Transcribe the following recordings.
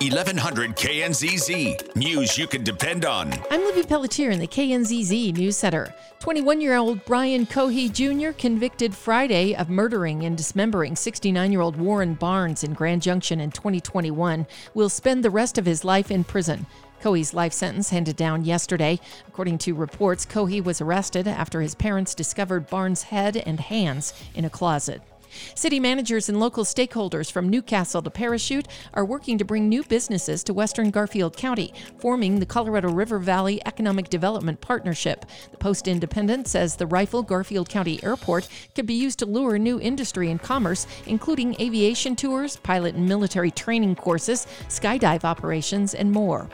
1100 KNZZ. News you can depend on. I'm Libby Pelletier in the KNZZ News Center. 21 year old Brian Cohee Jr., convicted Friday of murdering and dismembering 69 year old Warren Barnes in Grand Junction in 2021, will spend the rest of his life in prison. Cohee's life sentence handed down yesterday. According to reports, Cohee was arrested after his parents discovered Barnes' head and hands in a closet. City managers and local stakeholders from Newcastle to Parachute are working to bring new businesses to Western Garfield County, forming the Colorado River Valley Economic Development Partnership. The Post Independent says the Rifle Garfield County Airport could be used to lure new industry and commerce, including aviation tours, pilot and military training courses, skydive operations, and more.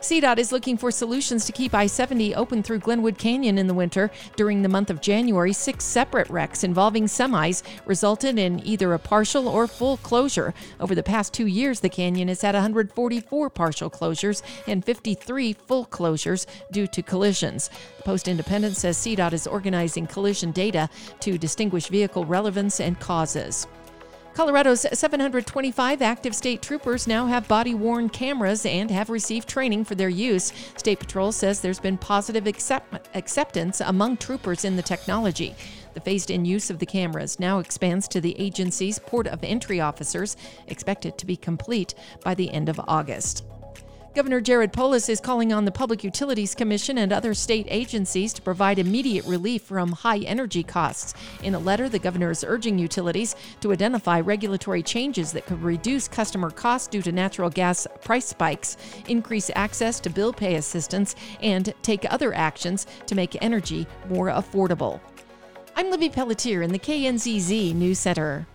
CDOT is looking for solutions to keep I 70 open through Glenwood Canyon in the winter. During the month of January, six separate wrecks involving semis resulted in either a partial or full closure. Over the past two years, the canyon has had 144 partial closures and 53 full closures due to collisions. The Post Independent says CDOT is organizing collision data to distinguish vehicle relevance and causes. Colorado's 725 active state troopers now have body worn cameras and have received training for their use. State Patrol says there's been positive accept- acceptance among troopers in the technology. The phased in use of the cameras now expands to the agency's port of entry officers, expected to be complete by the end of August. Governor Jared Polis is calling on the Public Utilities Commission and other state agencies to provide immediate relief from high energy costs. In a letter, the governor is urging utilities to identify regulatory changes that could reduce customer costs due to natural gas price spikes, increase access to bill pay assistance, and take other actions to make energy more affordable. I'm Libby Pelletier in the KNZZ News Center.